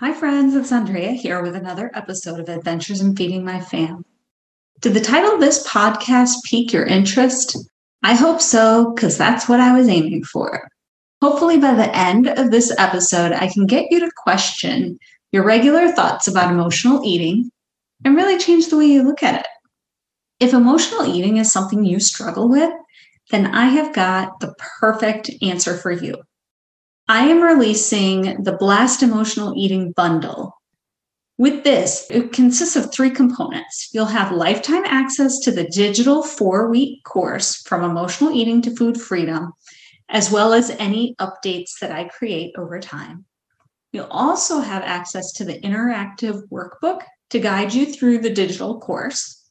Hi, friends, it's Andrea here with another episode of Adventures in Feeding My Fam. Did the title of this podcast pique your interest? I hope so, because that's what I was aiming for. Hopefully, by the end of this episode, I can get you to question your regular thoughts about emotional eating and really change the way you look at it. If emotional eating is something you struggle with, then I have got the perfect answer for you. I am releasing the Blast Emotional Eating Bundle. With this, it consists of three components. You'll have lifetime access to the digital four week course from emotional eating to food freedom, as well as any updates that I create over time. You'll also have access to the interactive workbook to guide you through the digital course.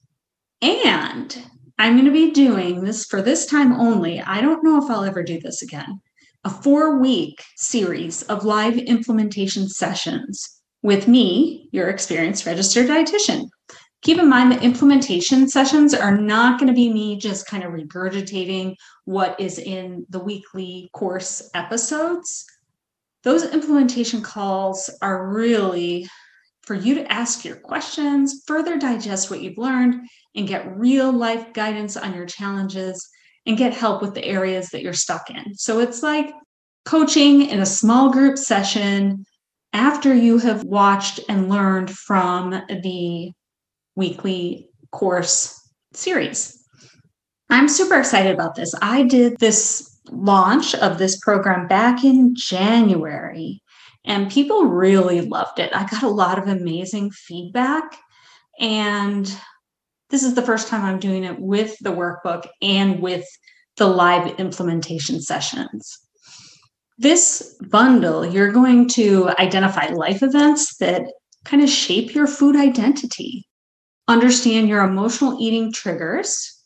And I'm going to be doing this for this time only. I don't know if I'll ever do this again a four week series of live implementation sessions with me, your experienced registered dietitian. Keep in mind that implementation sessions are not going to be me just kind of regurgitating what is in the weekly course episodes. Those implementation calls are really for you to ask your questions, further digest what you've learned, and get real life guidance on your challenges and get help with the areas that you're stuck in. So it's like coaching in a small group session after you have watched and learned from the weekly course series. I'm super excited about this. I did this launch of this program back in January, and people really loved it. I got a lot of amazing feedback, and this is the first time I'm doing it with the workbook and with the live implementation sessions. This bundle, you're going to identify life events that kind of shape your food identity, understand your emotional eating triggers.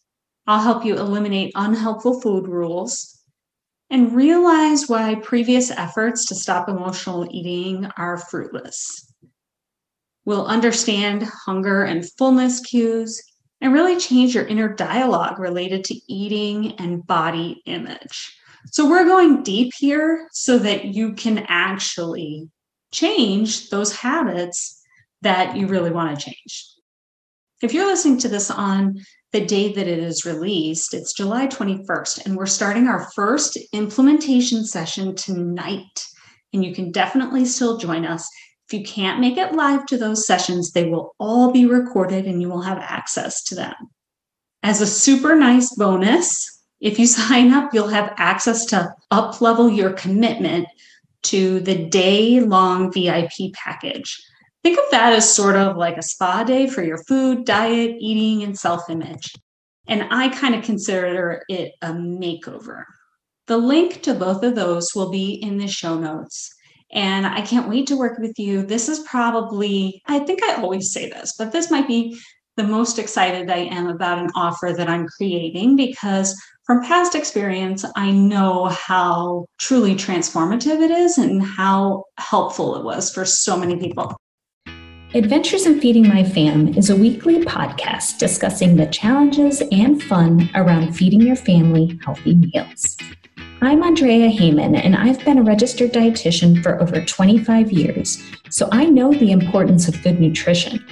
I'll help you eliminate unhelpful food rules and realize why previous efforts to stop emotional eating are fruitless. We'll understand hunger and fullness cues and really change your inner dialogue related to eating and body image. So we're going deep here so that you can actually change those habits that you really want to change. If you're listening to this on the day that it is released, it's July 21st, and we're starting our first implementation session tonight. And you can definitely still join us. If you can't make it live to those sessions, they will all be recorded and you will have access to them. As a super nice bonus, if you sign up, you'll have access to up level your commitment to the day long VIP package. Think of that as sort of like a spa day for your food, diet, eating, and self image. And I kind of consider it a makeover. The link to both of those will be in the show notes. And I can't wait to work with you. This is probably, I think I always say this, but this might be the most excited I am about an offer that I'm creating because from past experience, I know how truly transformative it is and how helpful it was for so many people. Adventures in Feeding My Fam is a weekly podcast discussing the challenges and fun around feeding your family healthy meals. I'm Andrea Heyman, and I've been a registered dietitian for over 25 years, so I know the importance of good nutrition.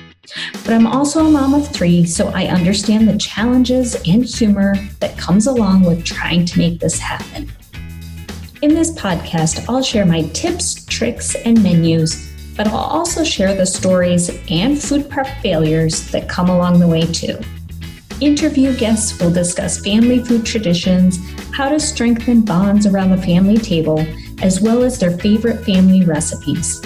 But I'm also a mom of three, so I understand the challenges and humor that comes along with trying to make this happen. In this podcast, I'll share my tips, tricks, and menus, but I'll also share the stories and food prep failures that come along the way too. Interview guests will discuss family food traditions, how to strengthen bonds around the family table, as well as their favorite family recipes.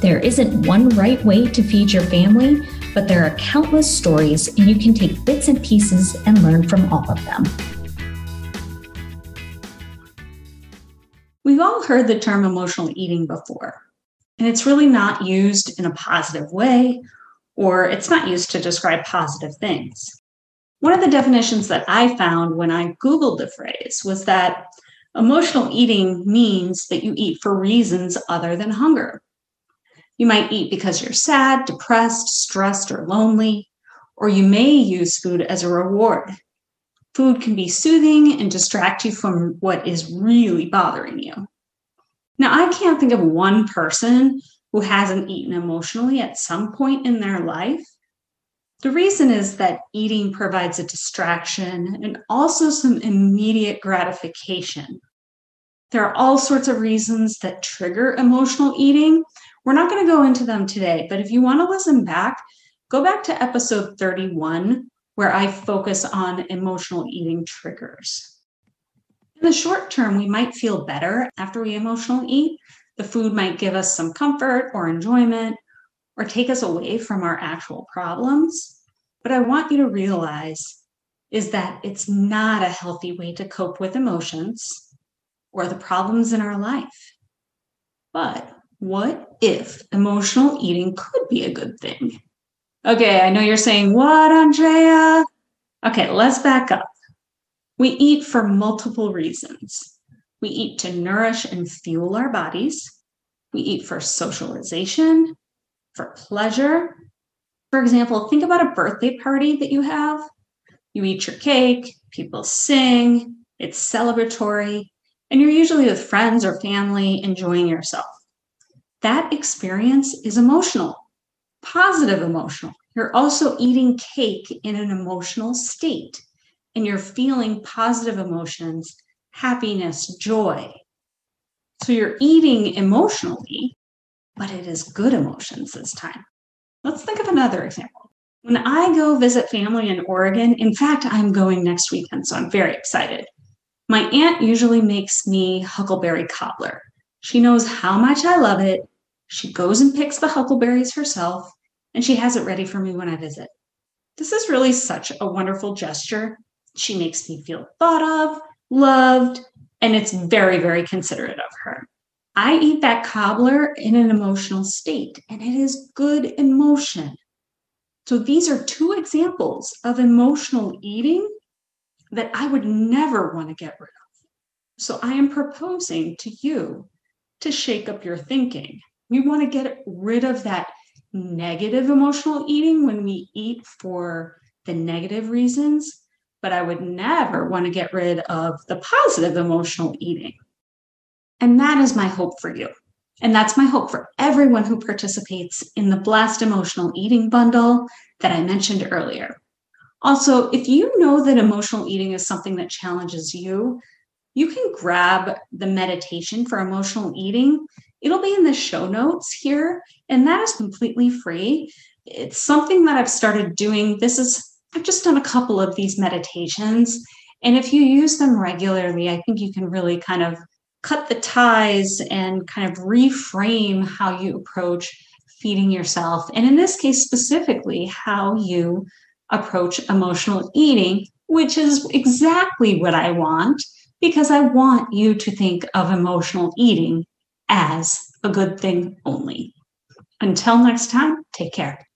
There isn't one right way to feed your family, but there are countless stories, and you can take bits and pieces and learn from all of them. We've all heard the term emotional eating before, and it's really not used in a positive way or it's not used to describe positive things. One of the definitions that I found when I Googled the phrase was that emotional eating means that you eat for reasons other than hunger. You might eat because you're sad, depressed, stressed, or lonely, or you may use food as a reward. Food can be soothing and distract you from what is really bothering you. Now, I can't think of one person who hasn't eaten emotionally at some point in their life? The reason is that eating provides a distraction and also some immediate gratification. There are all sorts of reasons that trigger emotional eating. We're not going to go into them today, but if you want to listen back, go back to episode 31, where I focus on emotional eating triggers. In the short term, we might feel better after we emotional eat. The food might give us some comfort or enjoyment or take us away from our actual problems. But I want you to realize is that it's not a healthy way to cope with emotions or the problems in our life. But what if emotional eating could be a good thing? Okay, I know you're saying, What, Andrea? Okay, let's back up. We eat for multiple reasons. We eat to nourish and fuel our bodies. We eat for socialization, for pleasure. For example, think about a birthday party that you have. You eat your cake, people sing, it's celebratory, and you're usually with friends or family enjoying yourself. That experience is emotional, positive emotional. You're also eating cake in an emotional state, and you're feeling positive emotions, happiness, joy. So you're eating emotionally, but it is good emotions this time. Let's think of another example. When I go visit family in Oregon, in fact, I'm going next weekend, so I'm very excited. My aunt usually makes me huckleberry cobbler. She knows how much I love it. She goes and picks the huckleberries herself, and she has it ready for me when I visit. This is really such a wonderful gesture. She makes me feel thought of, loved, and it's very, very considerate of her. I eat that cobbler in an emotional state, and it is good emotion. So these are two examples of emotional eating that I would never want to get rid of. So I am proposing to you to shake up your thinking. We want to get rid of that negative emotional eating when we eat for the negative reasons but I would never want to get rid of the positive emotional eating. And that is my hope for you. And that's my hope for everyone who participates in the Blast Emotional Eating Bundle that I mentioned earlier. Also, if you know that emotional eating is something that challenges you, you can grab the meditation for emotional eating. It'll be in the show notes here, and that is completely free. It's something that I've started doing. This is I've just done a couple of these meditations. And if you use them regularly, I think you can really kind of cut the ties and kind of reframe how you approach feeding yourself. And in this case, specifically, how you approach emotional eating, which is exactly what I want because I want you to think of emotional eating as a good thing only. Until next time, take care.